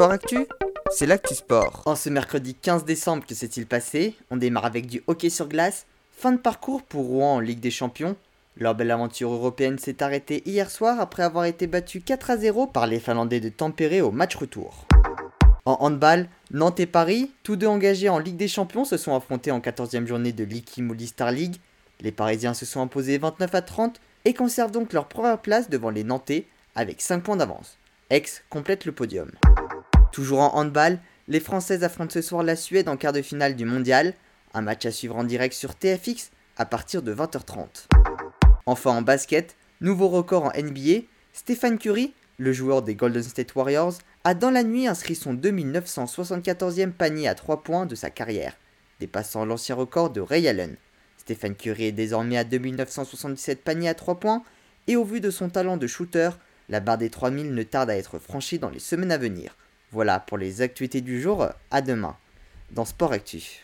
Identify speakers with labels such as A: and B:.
A: Sport Actu, c'est l'actu sport. En ce mercredi 15 décembre, que s'est-il passé On démarre avec du hockey sur glace. Fin de parcours pour Rouen en Ligue des Champions. Leur belle aventure européenne s'est arrêtée hier soir après avoir été battue 4 à 0 par les Finlandais de Tampere au match retour. En handball, Nantes et Paris, tous deux engagés en Ligue des Champions, se sont affrontés en 14e journée de l'Iki Star League. Les Parisiens se sont imposés 29 à 30 et conservent donc leur première place devant les Nantais avec 5 points d'avance. Aix complète le podium. Toujours en handball, les Françaises affrontent ce soir la Suède en quart de finale du mondial. Un match à suivre en direct sur TFX à partir de 20h30. Enfin en basket, nouveau record en NBA, Stéphane Curry, le joueur des Golden State Warriors, a dans la nuit inscrit son 2974e panier à 3 points de sa carrière, dépassant l'ancien record de Ray Allen. Stéphane Curry est désormais à 2977 paniers à 3 points, et au vu de son talent de shooter, la barre des 3000 ne tarde à être franchie dans les semaines à venir. Voilà pour les actualités du jour, à demain dans Sport Actu.